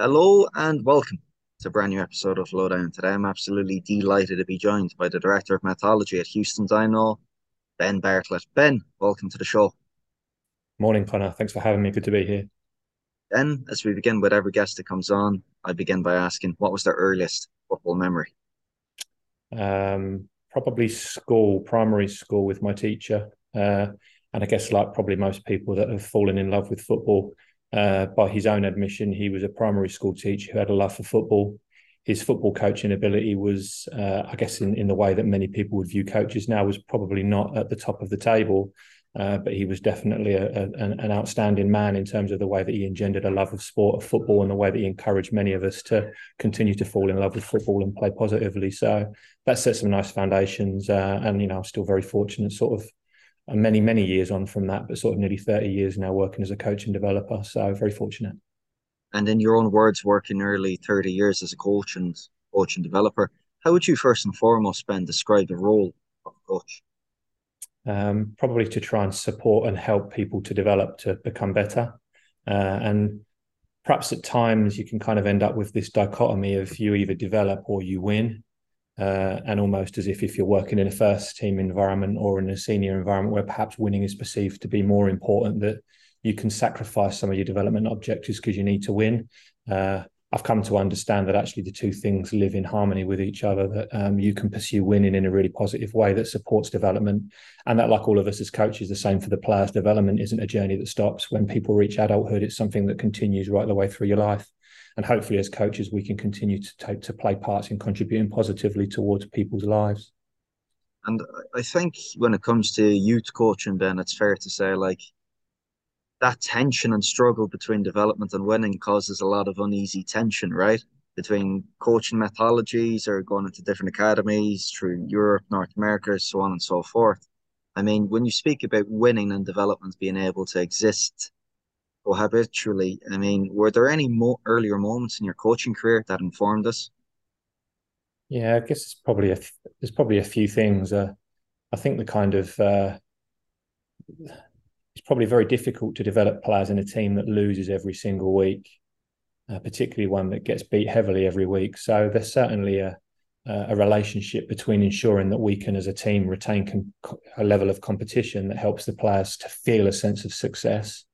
Hello and welcome to a brand new episode of Lowdown. Today I'm absolutely delighted to be joined by the Director of Methodology at Houston Dynamo, Ben Bartlett. Ben, welcome to the show. Morning, Conor. Thanks for having me. Good to be here. Ben, as we begin with every guest that comes on, I begin by asking, what was their earliest football memory? Um, probably school, primary school with my teacher. Uh, and I guess, like probably most people that have fallen in love with football, uh, by his own admission, he was a primary school teacher who had a love for football. His football coaching ability was, uh, I guess, in, in the way that many people would view coaches now, was probably not at the top of the table. Uh, but he was definitely a, a, an, an, outstanding man in terms of the way that he engendered a love of sport, of football, and the way that he encouraged many of us to continue to fall in love with football and play positively. So that set some nice foundations. Uh, and, you know, I'm still very fortunate, sort of many, many years on from that, but sort of nearly 30 years now working as a coach and developer. So very fortunate. And in your own words, working nearly 30 years as a coach and coach and developer, how would you first and foremost, Ben, describe the role of a coach? um, probably to try and support and help people to develop to become better. Uh, and perhaps at times you can kind of end up with this dichotomy of you either develop or you win. Uh, and almost as if if you're working in a first team environment or in a senior environment where perhaps winning is perceived to be more important, that you can sacrifice some of your development objectives because you need to win. Uh, I've come to understand that actually the two things live in harmony with each other. That um, you can pursue winning in a really positive way that supports development, and that, like all of us as coaches, the same for the players. Development isn't a journey that stops when people reach adulthood. It's something that continues right the way through your life. And hopefully, as coaches, we can continue to take to play parts in contributing positively towards people's lives. And I think when it comes to youth coaching, Ben, it's fair to say like that tension and struggle between development and winning causes a lot of uneasy tension, right? Between coaching methodologies or going into different academies through Europe, North America, so on and so forth. I mean, when you speak about winning and development being able to exist habitually, I mean, were there any more earlier moments in your coaching career that informed us? Yeah, I guess it's probably a there's probably a few things. Uh, I think the kind of uh, it's probably very difficult to develop players in a team that loses every single week, uh, particularly one that gets beat heavily every week. So there's certainly a a relationship between ensuring that we can, as a team, retain com- a level of competition that helps the players to feel a sense of success.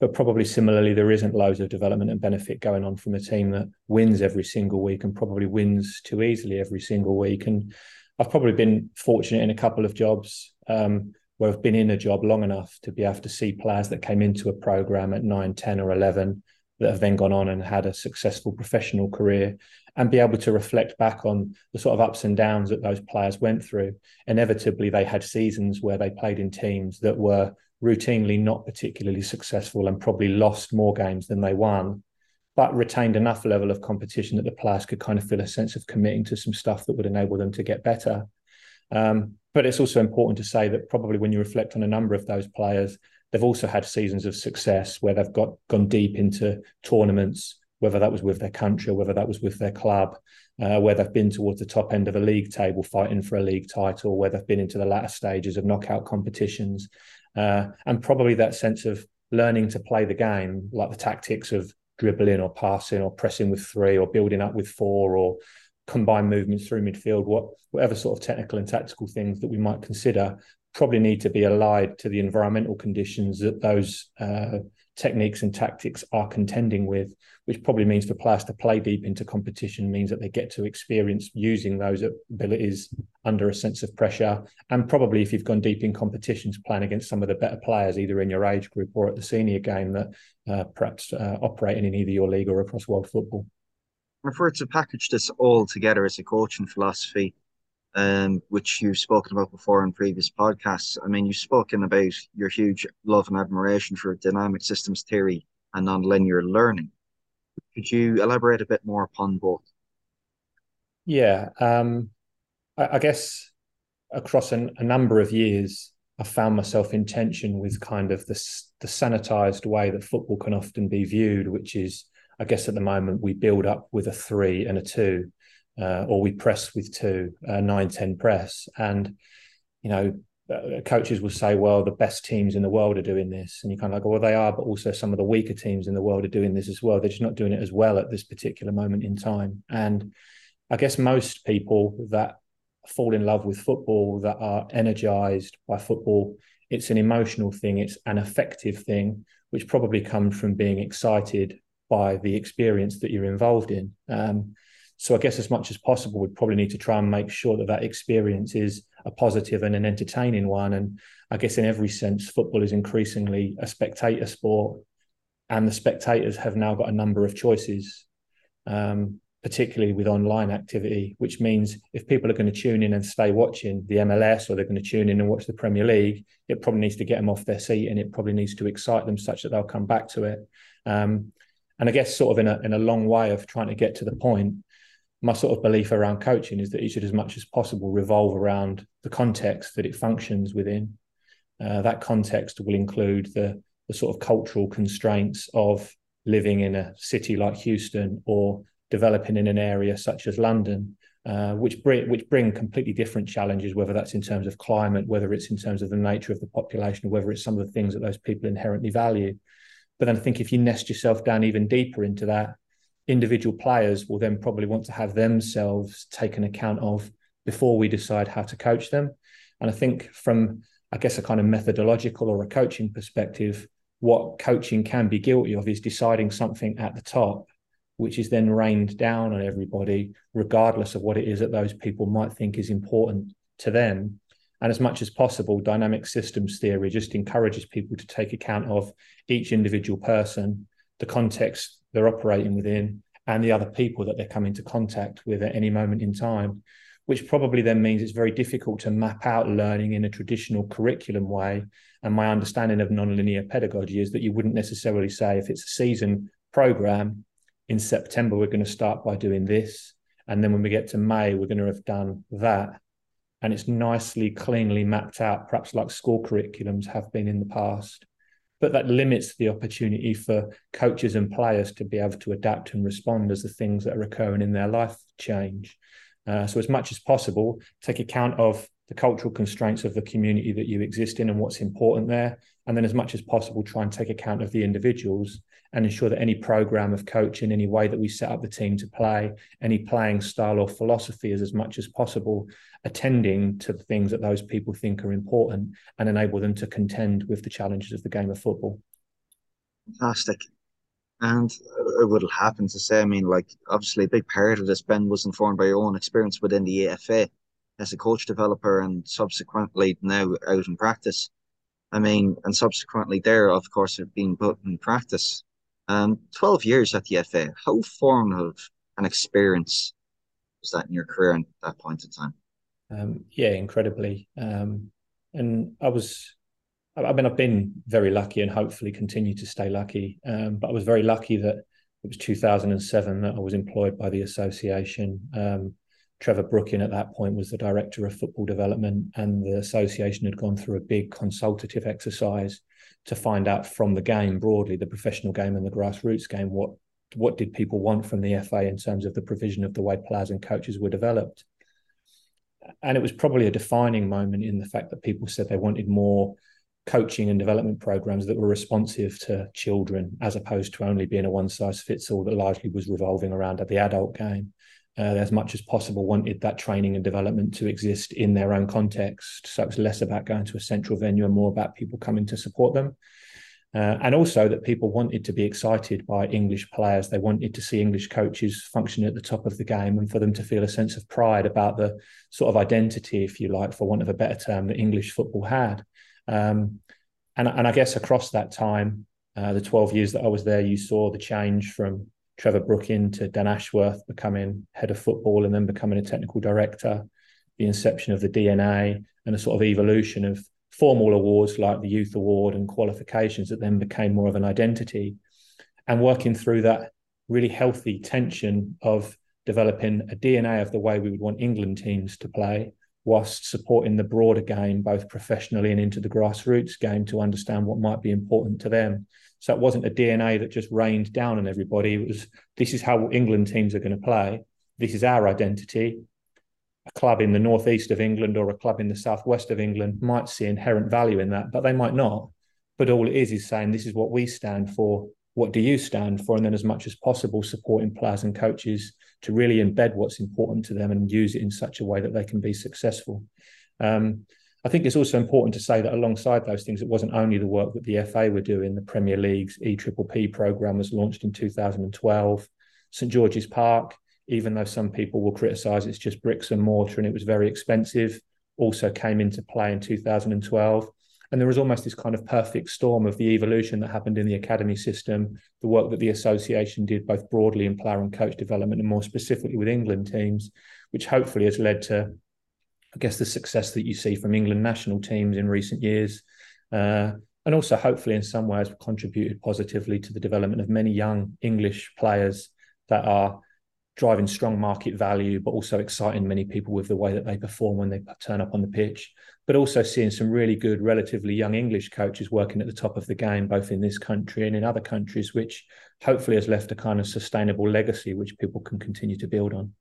But probably similarly, there isn't loads of development and benefit going on from a team that wins every single week and probably wins too easily every single week. And I've probably been fortunate in a couple of jobs um, where I've been in a job long enough to be able to see players that came into a program at 9, 10, or 11 that have then gone on and had a successful professional career and be able to reflect back on the sort of ups and downs that those players went through. Inevitably, they had seasons where they played in teams that were routinely not particularly successful and probably lost more games than they won, but retained enough level of competition that the players could kind of feel a sense of committing to some stuff that would enable them to get better. Um, but it's also important to say that probably when you reflect on a number of those players, they've also had seasons of success where they've got gone deep into tournaments, whether that was with their country or whether that was with their club, uh, where they've been towards the top end of a league table fighting for a league title, where they've been into the latter stages of knockout competitions. Uh, and probably that sense of learning to play the game, like the tactics of dribbling or passing or pressing with three or building up with four or combined movements through midfield, what whatever sort of technical and tactical things that we might consider probably need to be allied to the environmental conditions that those uh, techniques and tactics are contending with, which probably means for players to play deep into competition means that they get to experience using those abilities under a sense of pressure. And probably if you've gone deep in competitions, playing against some of the better players, either in your age group or at the senior game, that uh, perhaps uh, operating in either your league or across world football refer to package this all together as a coaching philosophy, um, which you've spoken about before in previous podcasts. I mean, you've spoken about your huge love and admiration for dynamic systems theory and nonlinear learning. Could you elaborate a bit more upon both? Yeah, um, I, I, guess across an, a number of years, I found myself in tension with kind of the, the sanitized way that football can often be viewed, which is I guess at the moment we build up with a three and a two, uh, or we press with two, uh, nine, 10 press. And, you know, uh, coaches will say, well, the best teams in the world are doing this. And you kind of like, well, they are, but also some of the weaker teams in the world are doing this as well. They're just not doing it as well at this particular moment in time. And I guess most people that fall in love with football, that are energized by football, it's an emotional thing, it's an affective thing, which probably comes from being excited by the experience that you're involved in. Um, so I guess as much as possible, we probably need to try and make sure that that experience is a positive and an entertaining one. And I guess in every sense, football is increasingly a spectator sport, and the spectators have now got a number of choices, um, particularly with online activity. Which means if people are going to tune in and stay watching the MLS, or they're going to tune in and watch the Premier League, it probably needs to get them off their seat, and it probably needs to excite them such that they'll come back to it. Um, and I guess sort of in a in a long way of trying to get to the point my sort of belief around coaching is that it should, as much as possible, revolve around the context that it functions within. Uh, that context will include the, the sort of cultural constraints of living in a city like Houston or developing in an area such as London, uh, which bring which bring completely different challenges, whether that's in terms of climate, whether it's in terms of the nature of the population, whether it's some of the things that those people inherently value. But then I think if you nest yourself down even deeper into that, individual players will then probably want to have themselves taken account of before we decide how to coach them. And I think from, I guess, a kind of methodological or a coaching perspective, what coaching can be guilty of is deciding something at the top, which is then rained down on everybody, regardless of what it is that those people might think is important to them. And as much as possible, dynamic systems theory just encourages people to take account of each individual person, the context they're operating within and the other people that they're coming into contact with at any moment in time, which probably then means it's very difficult to map out learning in a traditional curriculum way. And my understanding of nonlinear pedagogy is that you wouldn't necessarily say if it's a season program in September, we're going to start by doing this. And then when we get to May, we're going to have done that. And it's nicely, cleanly mapped out, perhaps like school curriculums have been in the past but that limits the opportunity for coaches and players to be able to adapt and respond as the things that are occurring in their life change. Uh, so, as much as possible, take account of the cultural constraints of the community that you exist in and what's important there. And then, as much as possible, try and take account of the individuals and ensure that any program of coaching, any way that we set up the team to play, any playing style or philosophy is as much as possible attending to the things that those people think are important and enable them to contend with the challenges of the game of football. Fantastic. And it would happen to say, I mean, like, obviously, a big part of this, Ben, was informed by your own experience within the FA as a coach developer and subsequently now out in practice. I mean, and subsequently there, of course, have been put in practice. Um, 12 years at the FA, how formative an experience was that in your career at that point in time? Um, yeah, incredibly. Um, and I was, I mean, I've been very lucky and hopefully continue to stay lucky. Um, but I was very lucky that it was 2007 that I was employed by the association. Um, Trevor Brooking at that point was the director of football development, and the association had gone through a big consultative exercise to find out from the game broadly, the professional game and the grassroots game, what what did people want from the FA in terms of the provision of the way players and coaches were developed. And it was probably a defining moment in the fact that people said they wanted more coaching and development programs that were responsive to children as opposed to only being a one size fits all that largely was revolving around at the adult game uh, as much as possible wanted that training and development to exist in their own context so it's less about going to a central venue and more about people coming to support them uh, and also that people wanted to be excited by English players. They wanted to see English coaches function at the top of the game and for them to feel a sense of pride about the sort of identity, if you like, for want of a better term, that English football had. Um, and, and I guess across that time, uh, the 12 years that I was there, you saw the change from Trevor Brooking to Dan Ashworth becoming head of football and then becoming a technical director, the inception of the DNA and a sort of evolution of formal awards like the Youth Award and qualifications that then became more of an identity, and working through that really healthy tension of developing a DNA of the way we would want England teams to play, whilst supporting the broader game, both professionally and into the grassroots game, to understand what might be important to them. So it wasn't a DNA that just rained down on everybody. It was this is how England teams are going to play. This is our identity a club in the northeast of England or a club in the southwest of England might see inherent value in that, but they might not. But all it is is saying this is what we stand for. What do you stand for? And then, as much as possible, supporting players and coaches to really embed what's important to them and use it in such a way that they can be successful. Um, I think it's also important to say that alongside those things, it wasn't only the work that the FA were doing. The Premier League's EPPP program was launched in 2012. St George's Park even though some people will criticize it's just bricks and mortar and it was very expensive, also came into play in 2012. And there was almost this kind of perfect storm of the evolution that happened in the academy system, the work that the association did both broadly in player and coach development and more specifically with England teams, which hopefully has led to, I guess, the success that you see from England national teams in recent years. Uh, and also, hopefully, in some ways, contributed positively to the development of many young English players that are driving strong market value, but also exciting many people with the way that they perform when they turn up on the pitch. But also seeing some really good, relatively young English coaches working at the top of the game, both in this country and in other countries, which hopefully has left a kind of sustainable legacy which people can continue to build on.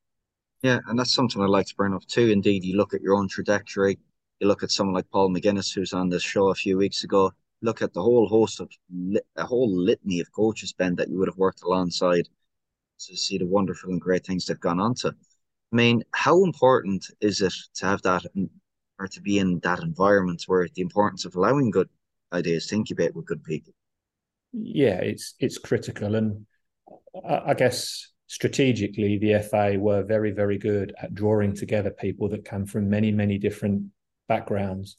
Yeah, and that's something I'd like to bring up too. Indeed, you look at your own trajectory, you look at someone like Paul McGuinness, who's on this show a few weeks ago, look at the whole host of a whole litany of coaches, Ben, that you would have worked alongside to see the wonderful and great things they've gone on to. I mean, how important is it to have that or to be in that environment where the importance of allowing good ideas to incubate with good people? Yeah, it's it's critical, and I guess strategically, the FA were very very good at drawing together people that come from many many different backgrounds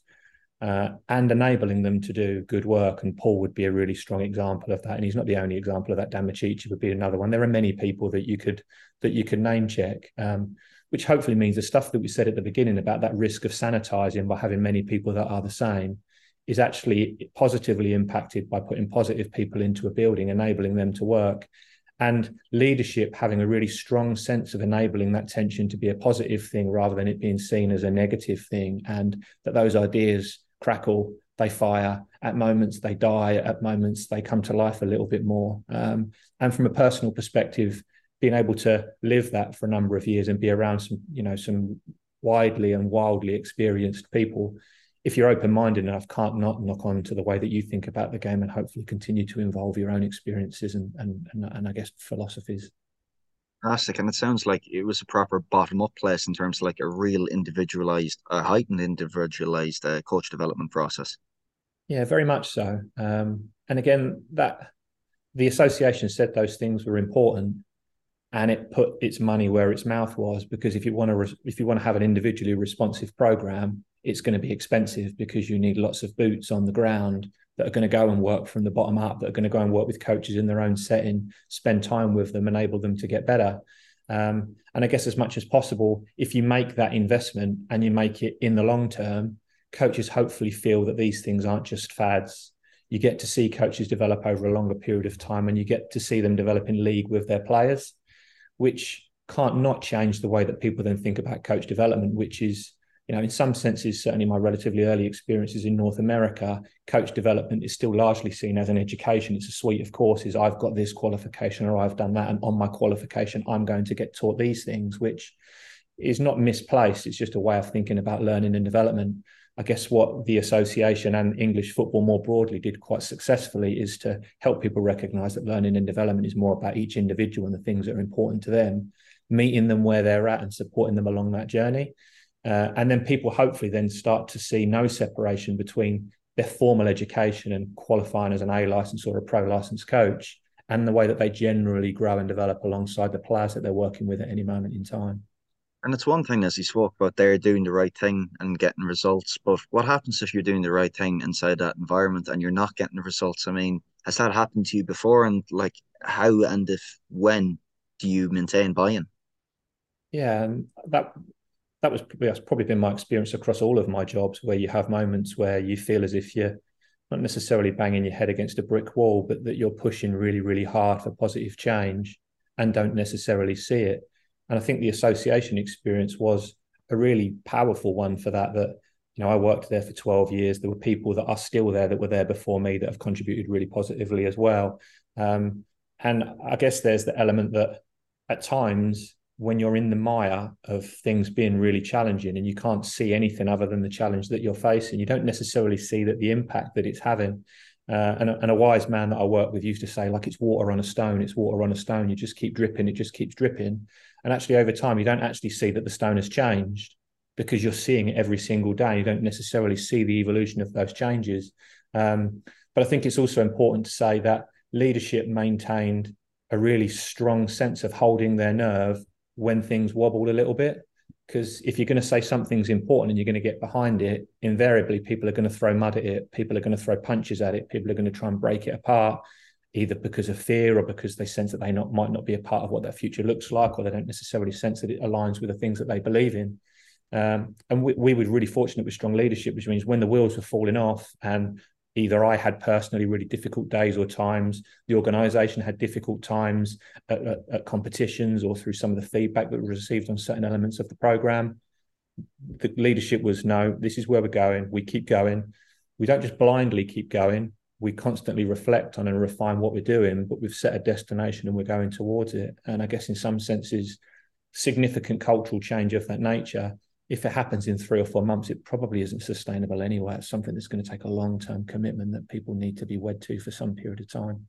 uh, and enabling them to do good work. And Paul would be a really strong example of that. And he's not the only example of that. Dan Micciche would be another one. There are many people that you could that you could name check, um, which hopefully means the stuff that we said at the beginning about that risk of sanitizing by having many people that are the same is actually positively impacted by putting positive people into a building, enabling them to work. And leadership having a really strong sense of enabling that tension to be a positive thing rather than it being seen as a negative thing. And that those ideas crackle, they fire. At moments, they die. At moments, they come to life a little bit more. Um, and from a personal perspective, being able to live that for a number of years and be around some, you know, some widely and wildly experienced people, if you're open-minded enough, can't not knock on to the way that you think about the game and hopefully continue to involve your own experiences and and and, and I guess philosophies fantastic. And it sounds like it was a proper bottom up place in terms of like a real individualized, a heightened individualized uh, coach development process. Yeah, very much so. Um, and again, that the association said those things were important, and it put its money where its mouth was because if you want to re- if you want to have an individually responsive program, it's going to be expensive because you need lots of boots on the ground that are going to go and work from the bottom up, that are going to go and work with coaches in their own setting, spend time with them, enable them to get better. Um, and I guess as much as possible, if you make that investment and you make it in the long term, coaches hopefully feel that these things aren't just fads. You get to see coaches develop over a longer period of time and you get to see them develop in league with their players, which can't not change the way that people then think about coach development, which is you know, in some senses, certainly my relatively early experiences in North America, coach development is still largely seen as an education. It's a suite of courses. I've got this qualification or I've done that. And on my qualification, I'm going to get taught these things, which is not misplaced. It's just a way of thinking about learning and development. I guess what the association and English football more broadly did quite successfully is to help people recognize that learning and development is more about each individual and the things that are important to them, meeting them where they're at and supporting them along that journey. Uh, and then people hopefully then start to see no separation between their formal education and qualifying as an A license or a pro license coach and the way that they generally grow and develop alongside the players that they're working with at any moment in time. And it's one thing, as you spoke about, they're doing the right thing and getting results. But what happens if you're doing the right thing inside that environment and you're not getting the results? I mean, has that happened to you before? And like, how and if when do you maintain buy-in? Yeah, and that that was that's probably been my experience across all of my jobs where you have moments where you feel as if you're not necessarily banging your head against a brick wall but that you're pushing really really hard for positive change and don't necessarily see it. And i think the association experience was a really powerful one for that that you know i worked there for 12 years. There were people that are still there that were there before me that have contributed really positively as well. Um, and i guess there's the element that at times when you're in the mire of things being really challenging and you can't see anything other than the challenge that you're facing, you don't necessarily see that the impact that it's having. Uh, and, a, and, a, wise man that I work with used to say, like it's water on a stone, it's water on a stone. You just keep dripping, it just keeps dripping. And actually, over time, you don't actually see that the stone has changed because you're seeing it every single day. You don't necessarily see the evolution of those changes. Um, but I think it's also important to say that leadership maintained a really strong sense of holding their nerve when things wobbled a little bit. Because if you're going to say something's important and you're going to get behind it, invariably people are going to throw mud at it, people are going to throw punches at it, people are going to try and break it apart, either because of fear or because they sense that they not, might not be a part of what their future looks like, or they don't necessarily sense that it aligns with the things that they believe in. Um, and we, we were really fortunate with strong leadership, which means when the wheels were falling off and either I had personally really difficult days or times, the organization had difficult times at, at, at, competitions or through some of the feedback that we received on certain elements of the program. The leadership was no, this is where we're going. We keep going. We don't just blindly keep going. We constantly reflect on and refine what we're doing, but we've set a destination and we're going towards it. And I guess in some senses, significant cultural change of that nature if it happens in three or four months, it probably isn't sustainable anyway. It's something that's going to take a long term commitment that people need to be wed to for some period of time.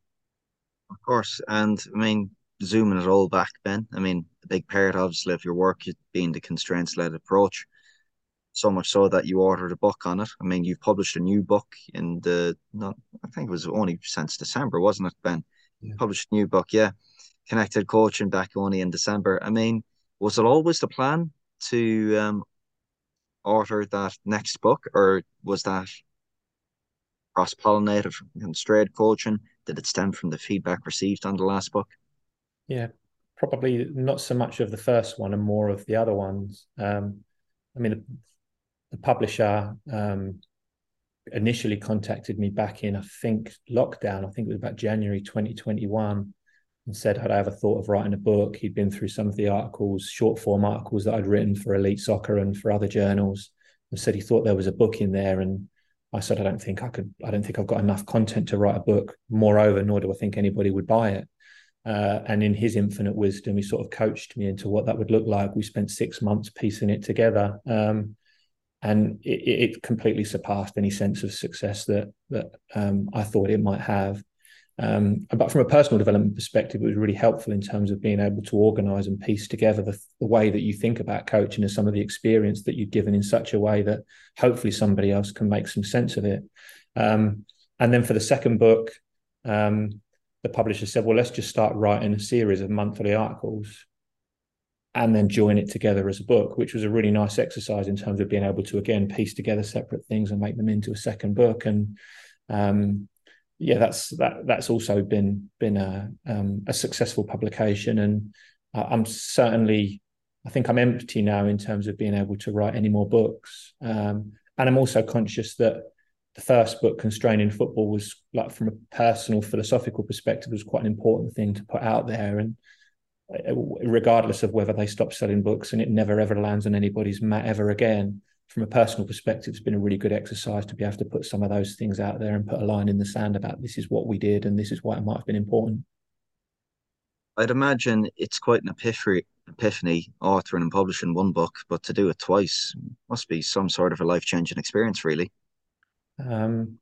Of course. And I mean, zooming it all back, Ben, I mean, a big part, obviously, of your work being the constraints led approach. So much so that you ordered a book on it. I mean, you've published a new book in the, not, I think it was only since December, wasn't it, Ben? Yeah. Published a new book, yeah. Connected coaching back only in December. I mean, was it always the plan to um, author that next book, or was that cross pollinated and straight coaching? Did it stem from the feedback received on the last book? Yeah, probably not so much of the first one and more of the other ones. Um, I mean, the, the publisher um, initially contacted me back in, I think, lockdown. I think it was about January 2021 and said, Had I ever thought of writing a book? He'd been through some of the articles, short form articles that I'd written for Elite Soccer and for other journals, and said he thought there was a book in there. And I said, I don't think I could, I don't think I've got enough content to write a book. Moreover, nor do I think anybody would buy it. Uh, and in his infinite wisdom, he sort of coached me into what that would look like. We spent six months piecing it together. Um, and it, it, completely surpassed any sense of success that that um, I thought it might have. Um, but from a personal development perspective, it was really helpful in terms of being able to organize and piece together the, the, way that you think about coaching and some of the experience that you've given in such a way that hopefully somebody else can make some sense of it. Um, and then for the second book, um, the publisher said, well, let's just start writing a series of monthly articles and then join it together as a book, which was a really nice exercise in terms of being able to, again, piece together separate things and make them into a second book. And um, yeah, that's that that's also been been a um, a successful publication, and I'm certainly I think I'm empty now in terms of being able to write any more books, um, and I'm also conscious that the first book, Constraining Football, was like from a personal philosophical perspective was quite an important thing to put out there, and uh, regardless of whether they stop selling books and it never ever lands on anybody's mat ever again from a personal perspective, it's been a really good exercise to be able to put some of those things out there and put a line in the sand about this is what we did and this is why it might have been important. I'd imagine it's quite an epiphany, epiphany authoring and publishing one book, but to do it twice must be some sort of a life changing experience, really. Um,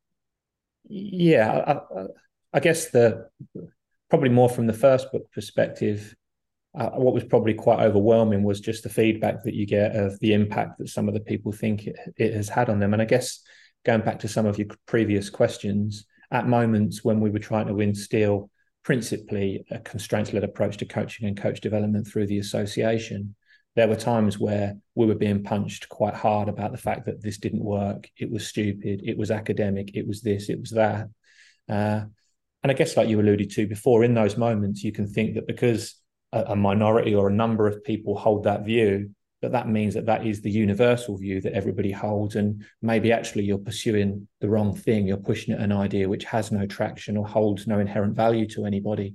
yeah, I, I guess the probably more from the first book perspective uh, what was probably quite overwhelming was just the feedback that you get of the impact that some of the people think it, it has had on them. And I guess going back to some of your previous questions, at moments when we were trying to instill principally a constraints led approach to coaching and coach development through the association, there were times where we were being punched quite hard about the fact that this didn't work. It was stupid. It was academic. It was this. It was that. Uh, and I guess, like you alluded to before, in those moments, you can think that because a, a minority or a number of people hold that view, but that means that that is the universal view that everybody holds and maybe actually you're pursuing the wrong thing. You're pushing an idea which has no traction or holds no inherent value to anybody.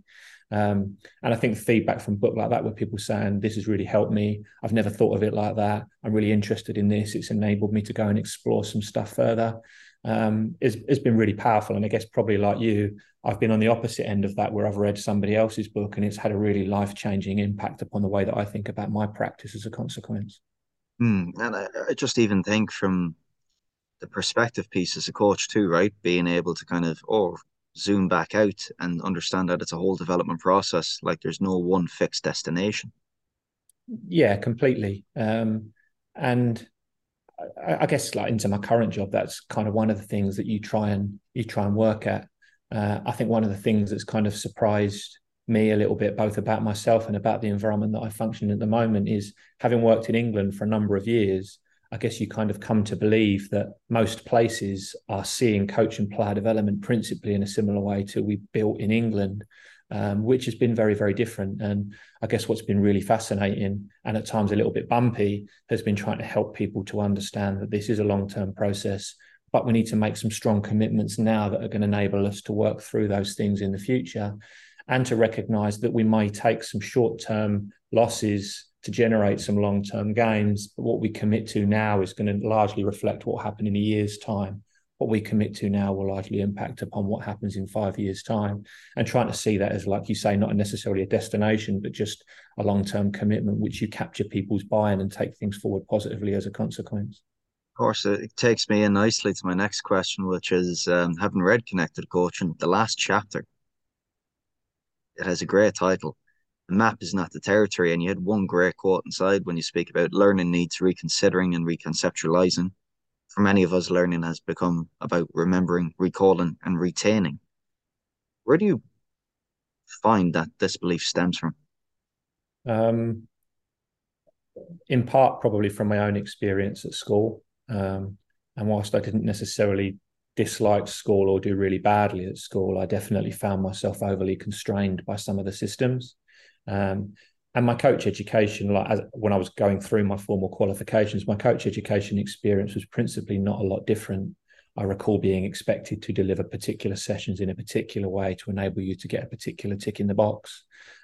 Um, and i think feedback from book like that where people saying this has really helped me. I've never thought of it like that. I'm really interested in this. It's enabled me to go and explore some stuff further um, has, has been really powerful. And i guess probably like you I've been on the opposite end of that where I've read somebody else's book and it's had a really life changing impact upon the way that I think about my practice as a consequence. Mm, and I, I just even think from the perspective piece as a coach too, right? Being able to kind of or zoom back out and understand that it's a whole development process. Like there's no one fixed destination. Yeah, completely. Um, and I, I, guess like into my current job, that's kind of one of the things that you try and you try and work at. Uh, I think one of the things that's kind of surprised me a little bit, both about myself and about the environment that I function at the moment, is having worked in England for a number of years. I guess you kind of come to believe that most places are seeing coach and player development principally in a similar way to we built in England, um, which has been very, very different. And I guess what's been really fascinating and at times a little bit bumpy has been trying to help people to understand that this is a long term process, but we need to make some strong commitments now that are going to enable us to work through those things in the future and to recognize that we may take some short term losses to generate some long term gains. But what we commit to now is going to largely reflect what happened in a year's time. What we commit to now will largely impact upon what happens in five years' time. And trying to see that as, like you say, not necessarily a destination, but just a long term commitment, which you capture people's buy in and take things forward positively as a consequence. Of course, it takes me in nicely to my next question, which is um, having read Connected Coaching, the last chapter. It has a great title the map is not the territory. And you had one great quote inside when you speak about learning needs reconsidering and reconceptualizing. For many of us, learning has become about remembering, recalling, and retaining. Where do you find that this belief stems from? Um, in part, probably from my own experience at school. Um, and whilst I didn't necessarily dislike school or do really badly at school, I definitely found myself overly constrained by some of the systems. Um, and my coach education, like as, when I was going through my formal qualifications, my coach education experience was principally not a lot different. I recall being expected to deliver particular sessions in a particular way to enable you to get a particular tick in the box.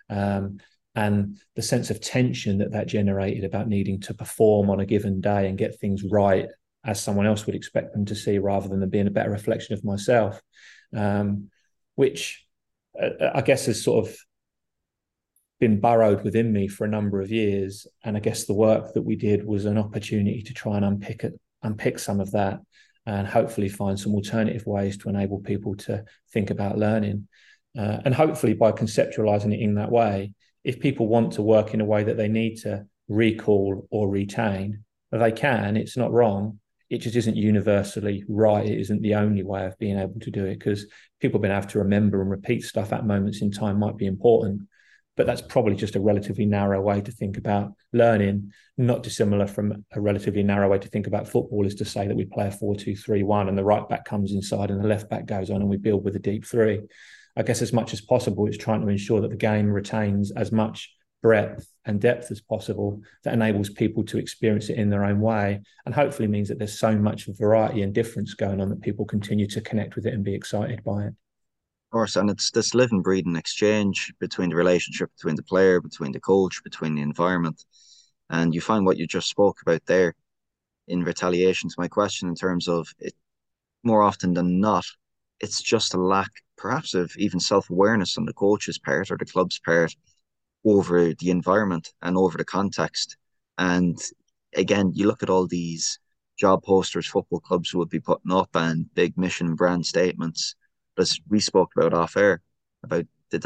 Um, and the sense of tension that that generated about needing to perform on a given day and get things right as someone else would expect them to see rather than being a better reflection of myself, um, which uh, I guess has sort of been burrowed within me for a number of years. And I guess the work that we did was an opportunity to try and unpick it, unpick some of that and hopefully find some alternative ways to enable people to think about learning. Uh, and hopefully by conceptualizing it in that way, if people want to work in a way that they need to recall or retain, they can, it's not wrong. It just isn't universally right. It isn't the only way of being able to do it because people have been able to remember and repeat stuff at moments in time might be important but that's probably just a relatively narrow way to think about learning, not dissimilar from a relatively narrow way to think about football is to say that we play a 4 2 3 1 and the right back comes inside and the left back goes on and we build with a deep three. I guess as much as possible, it's trying to ensure that the game retains as much breadth and depth as possible that enables people to experience it in their own way and hopefully means that there's so much variety and difference going on that people continue to connect with it and be excited by it Of course, and it's this living, breathing exchange between the relationship between the player, between the coach, between the environment, and you find what you just spoke about there in retaliation to my question in terms of it. More often than not, it's just a lack, perhaps, of even self awareness on the coach's part or the club's part over the environment and over the context. And again, you look at all these job posters football clubs would be putting up and big mission brand statements as we spoke about off air about the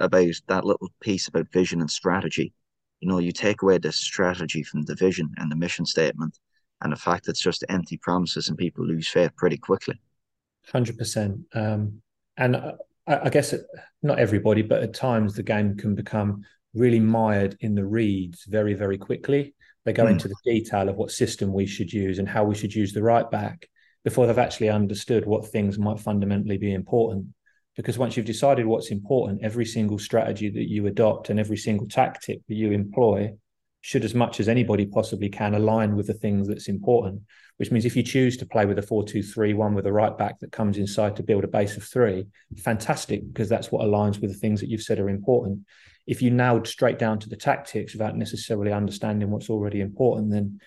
about that little piece about vision and strategy. You know, you take away the strategy from the vision and the mission statement, and the fact that it's just empty promises, and people lose faith pretty quickly. Hundred um, percent. And I, I guess it, not everybody, but at times the game can become really mired in the reads very, very quickly. They go mm. into the detail of what system we should use and how we should use the right back before they've actually understood what things might fundamentally be important. Because once you've decided what's important, every single strategy that you adopt and every single tactic that you employ should, as much as anybody possibly can, align with the things that's important. Which means if you choose to play with a 4 2 3 1 with a right back that comes inside to build a base of three, fantastic, because that's what aligns with the things that you've said are important. If you nailed straight down to the tactics without necessarily understanding what's already important, then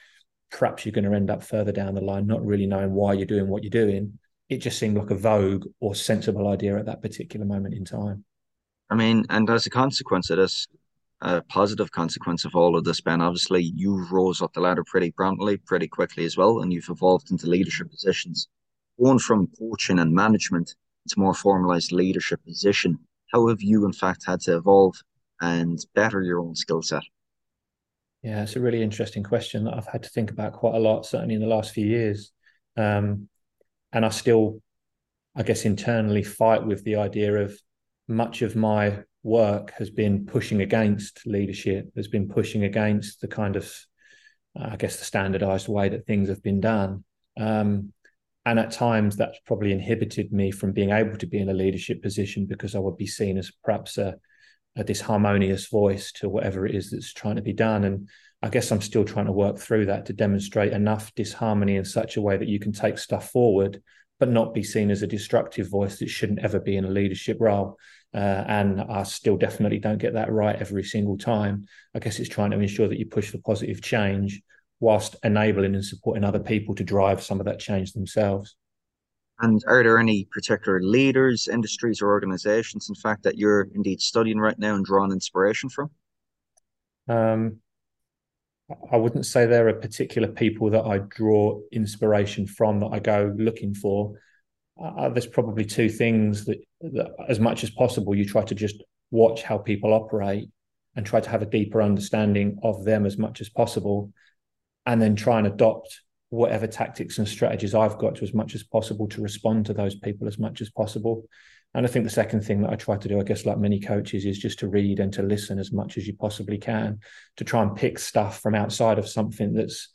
perhaps you're going to end up further down the line not really knowing why you're doing what you're doing it just seemed like a vogue or sensible idea at that particular moment in time. I mean, and as a consequence of this, a positive consequence of all of this, Ben, obviously you rose up the ladder pretty promptly, pretty quickly as well, and you've evolved into leadership positions. Going from coaching and management to more formalized leadership position, how have you in fact had to evolve and better your own skill set? Yeah, it's a really interesting question that I've had to think about quite a lot, certainly in the last few years. Um, and I still, I guess, internally fight with the idea of much of my work has been pushing against leadership, has been pushing against the kind of, uh, I guess, the standardized way that things have been done. Um, and at times that's probably inhibited me from being able to be in a leadership position because I would be seen as perhaps a, a disharmonious voice to whatever it is that's trying to be done. And I guess I'm still trying to work through that to demonstrate enough disharmony in such a way that you can take stuff forward, but not be seen as a destructive voice that shouldn't ever be in a leadership role. Uh, and I still definitely don't get that right every single time. I guess it's trying to ensure that you push for positive change whilst enabling and supporting other people to drive some of that change themselves. And are there any particular leaders, industries, or organizations, in fact, that you're indeed studying right now and drawing inspiration from? Um, I wouldn't say there are particular people that I draw inspiration from that I go looking for. Uh, there's probably two things that, that, as much as possible, you try to just watch how people operate and try to have a deeper understanding of them as much as possible, and then try and adopt whatever tactics and strategies I've got to as much as possible to respond to those people as much as possible. And I think the second thing that I try to do, I guess, like many coaches, is just to read and to listen as much as you possibly can to try and pick stuff from outside of something that's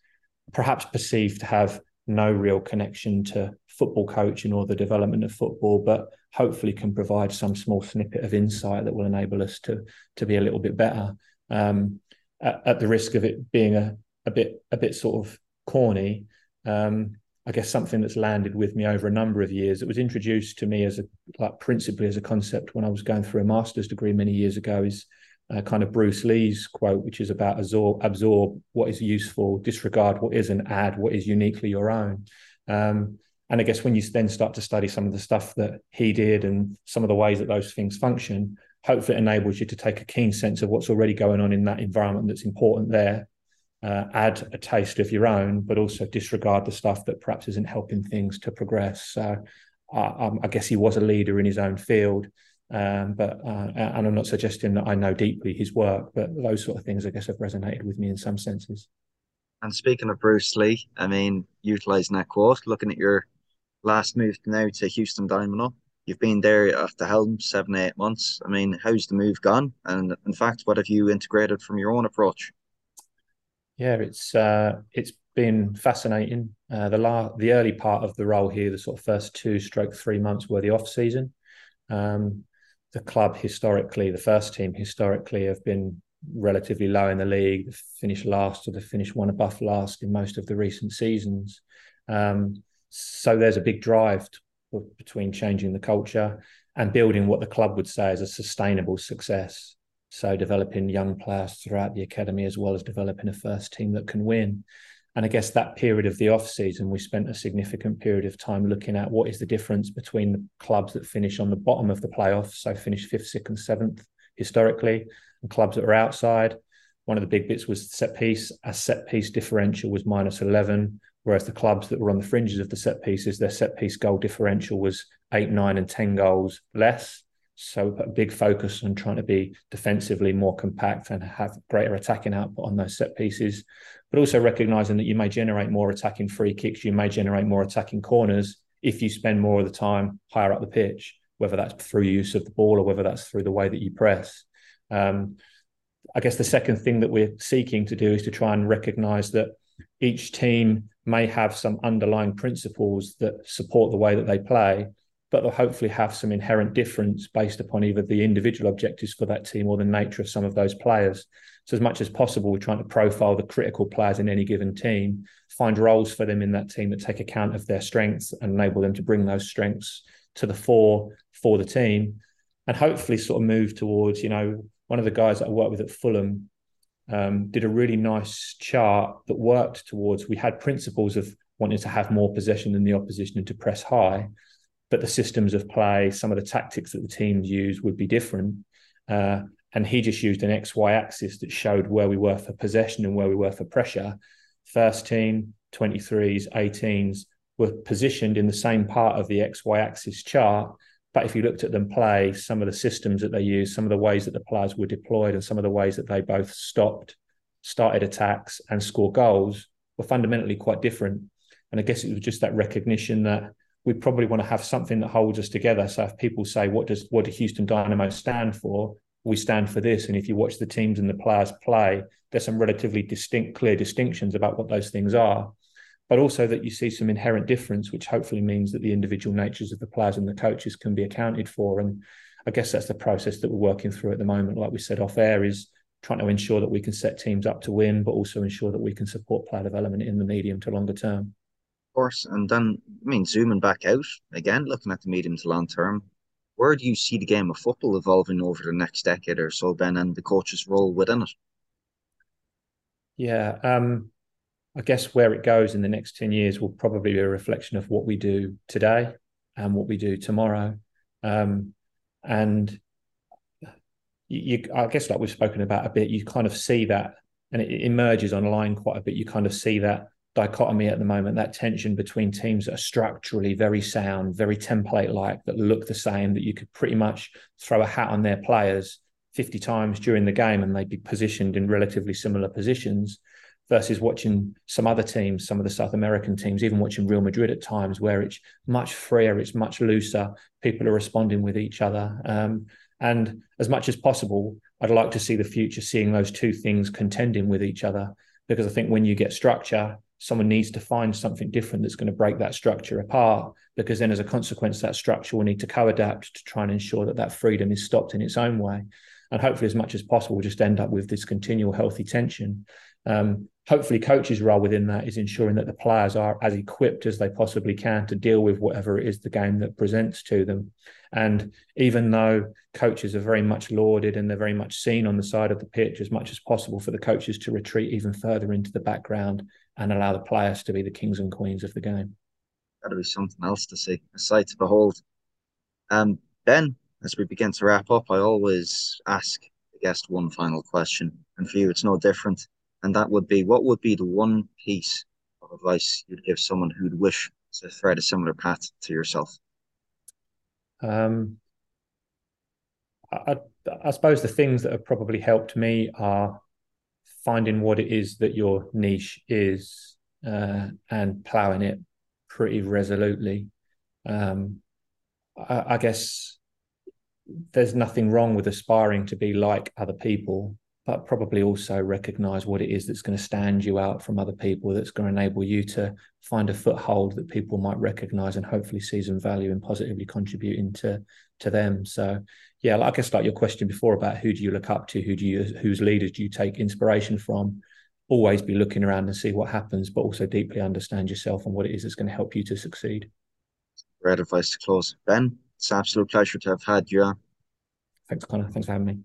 perhaps perceived to have no real connection to football coaching or the development of football, but hopefully can provide some small snippet of insight that will enable us to to be a little bit better. Um, at, at, the risk of it being a, a bit a bit sort of corny, um, I guess something that's landed with me over a number of years. It was introduced to me as a like principally as a concept when I was going through a master's degree many years ago. Is uh, kind of Bruce Lee's quote, which is about absorb, absorb what is useful, disregard what isn't, add what is uniquely your own. Um, and I guess when you then start to study some of the stuff that he did and some of the ways that those things function, hopefully it enables you to take a keen sense of what's already going on in that environment that's important there uh, add a taste of your own, but also disregard the stuff that perhaps isn't helping things to progress. So uh, I guess he was a leader in his own field. Um, but uh, and I'm not suggesting that I know deeply his work, but those sort of things I guess have resonated with me in some senses. And speaking of Bruce Lee, I mean, utilizing that quote, looking at your last move now to Houston Dynamo, you've been there at the helm seven, eight months. I mean, how's the move gone? And in fact, what have you integrated from your own approach? yeah, it's uh, it's been fascinating. Uh, the la- the early part of the role here, the sort of first two stroke three months were the off season. Um, the club historically, the first team historically, have been relatively low in the league. Finished last or they've finished one above last in most of the recent seasons. Um, so there's a big drive to, between changing the culture and building what the club would say is a sustainable success. So developing young players throughout the academy as well as developing a first team that can win. And I guess that period of the off season, we spent a significant period of time looking at what is the difference between the clubs that finish on the bottom of the playoffs, so finish fifth, sixth, and seventh historically, and clubs that are outside. One of the big bits was set piece. A set piece differential was minus 11, whereas the clubs that were on the fringes of the set pieces, their set piece goal differential was eight, nine, and 10 goals less. So a big focus on trying to be defensively more compact and have greater attacking output on those set pieces, but also recognizing that you may generate more attacking free kicks, you may generate more attacking corners if you spend more of the time higher up the pitch, whether that's through use of the ball or whether that's through the way that you press. Um, I guess the second thing that we're seeking to do is to try and recognize that each team may have some underlying principles that support the way that they play, but they'll hopefully have some inherent difference based upon either the individual objectives for that team or the nature of some of those players. So, as much as possible, we're trying to profile the critical players in any given team, find roles for them in that team that take account of their strengths and enable them to bring those strengths to the fore for the team, and hopefully sort of move towards, you know, one of the guys that I work with at Fulham um, did a really nice chart that worked towards we had principles of wanting to have more possession than the opposition and to press high. But the systems of play, some of the tactics that the teams use would be different. Uh, and he just used an XY axis that showed where we were for possession and where we were for pressure. First team, 23s, 18s were positioned in the same part of the XY axis chart. But if you looked at them play, some of the systems that they used, some of the ways that the players were deployed, and some of the ways that they both stopped, started attacks, and scored goals were fundamentally quite different. And I guess it was just that recognition that we probably want to have something that holds us together. So if people say, "What does what do Houston Dynamo stand for?" we stand for this. And if you watch the teams and the players play, there's some relatively distinct, clear distinctions about what those things are. But also that you see some inherent difference, which hopefully means that the individual natures of the players and the coaches can be accounted for. And I guess that's the process that we're working through at the moment. Like we said off air, is trying to ensure that we can set teams up to win, but also ensure that we can support player development in the medium to longer term. Of course, and then I mean zooming back out again, looking at the medium to long term, where do you see the game of football evolving over the next decade or so, Ben, and the coach's role within it? Yeah, um, I guess where it goes in the next 10 years will probably be a reflection of what we do today and what we do tomorrow. Um, and you, I guess, like we've spoken about a bit, you kind of see that, and it emerges online quite a bit. You kind of see that dichotomy at the moment, that tension between teams that are structurally very sound, very template like, that look the same, that you could pretty much throw a hat on their players 50 times during the game and they'd be positioned in relatively similar positions versus watching some other teams, some of the South American teams, even watching Real Madrid at times where it's much freer, it's much looser, people are responding with each other. Um, and as much as possible, I'd like to see the future seeing those two things contending with each other because I think when you get structure, someone needs to find something different that's going to break that structure apart because then as a consequence that structure will need to co-adapt to try and ensure that that freedom is stopped in its own way and hopefully as much as possible we'll just end up with this continual healthy tension um, hopefully coaches role within that is ensuring that the players are as equipped as they possibly can to deal with whatever it is the game that presents to them and even though coaches are very much lauded and they're very much seen on the side of the pitch as much as possible for the coaches to retreat even further into the background and allow the players to be the kings and queens of the game. That'll be something else to see, a sight to behold. Um, ben, as we begin to wrap up, I always ask the guest one final question, and for you, it's no different. And that would be, what would be the one piece of advice you'd give someone who'd wish to thread a similar path to yourself? Um, I, I suppose the things that have probably helped me are finding what it is that your niche is uh, and ploughing it pretty resolutely. Um, I, I, guess there's nothing wrong with aspiring to be like other people, but probably also recognize what it is that's going to stand you out from other people, that's going to enable you to find a foothold that people might recognize and hopefully see some value in positively contributing to to them. So yeah, like I guess like your question before about who do you look up to, who do you whose leaders do you take inspiration from? Always be looking around and see what happens, but also deeply understand yourself and what it is that's going to help you to succeed. Great advice to close. Ben, it's an absolute pleasure to have had you. Thanks, Conor. Thanks for having me.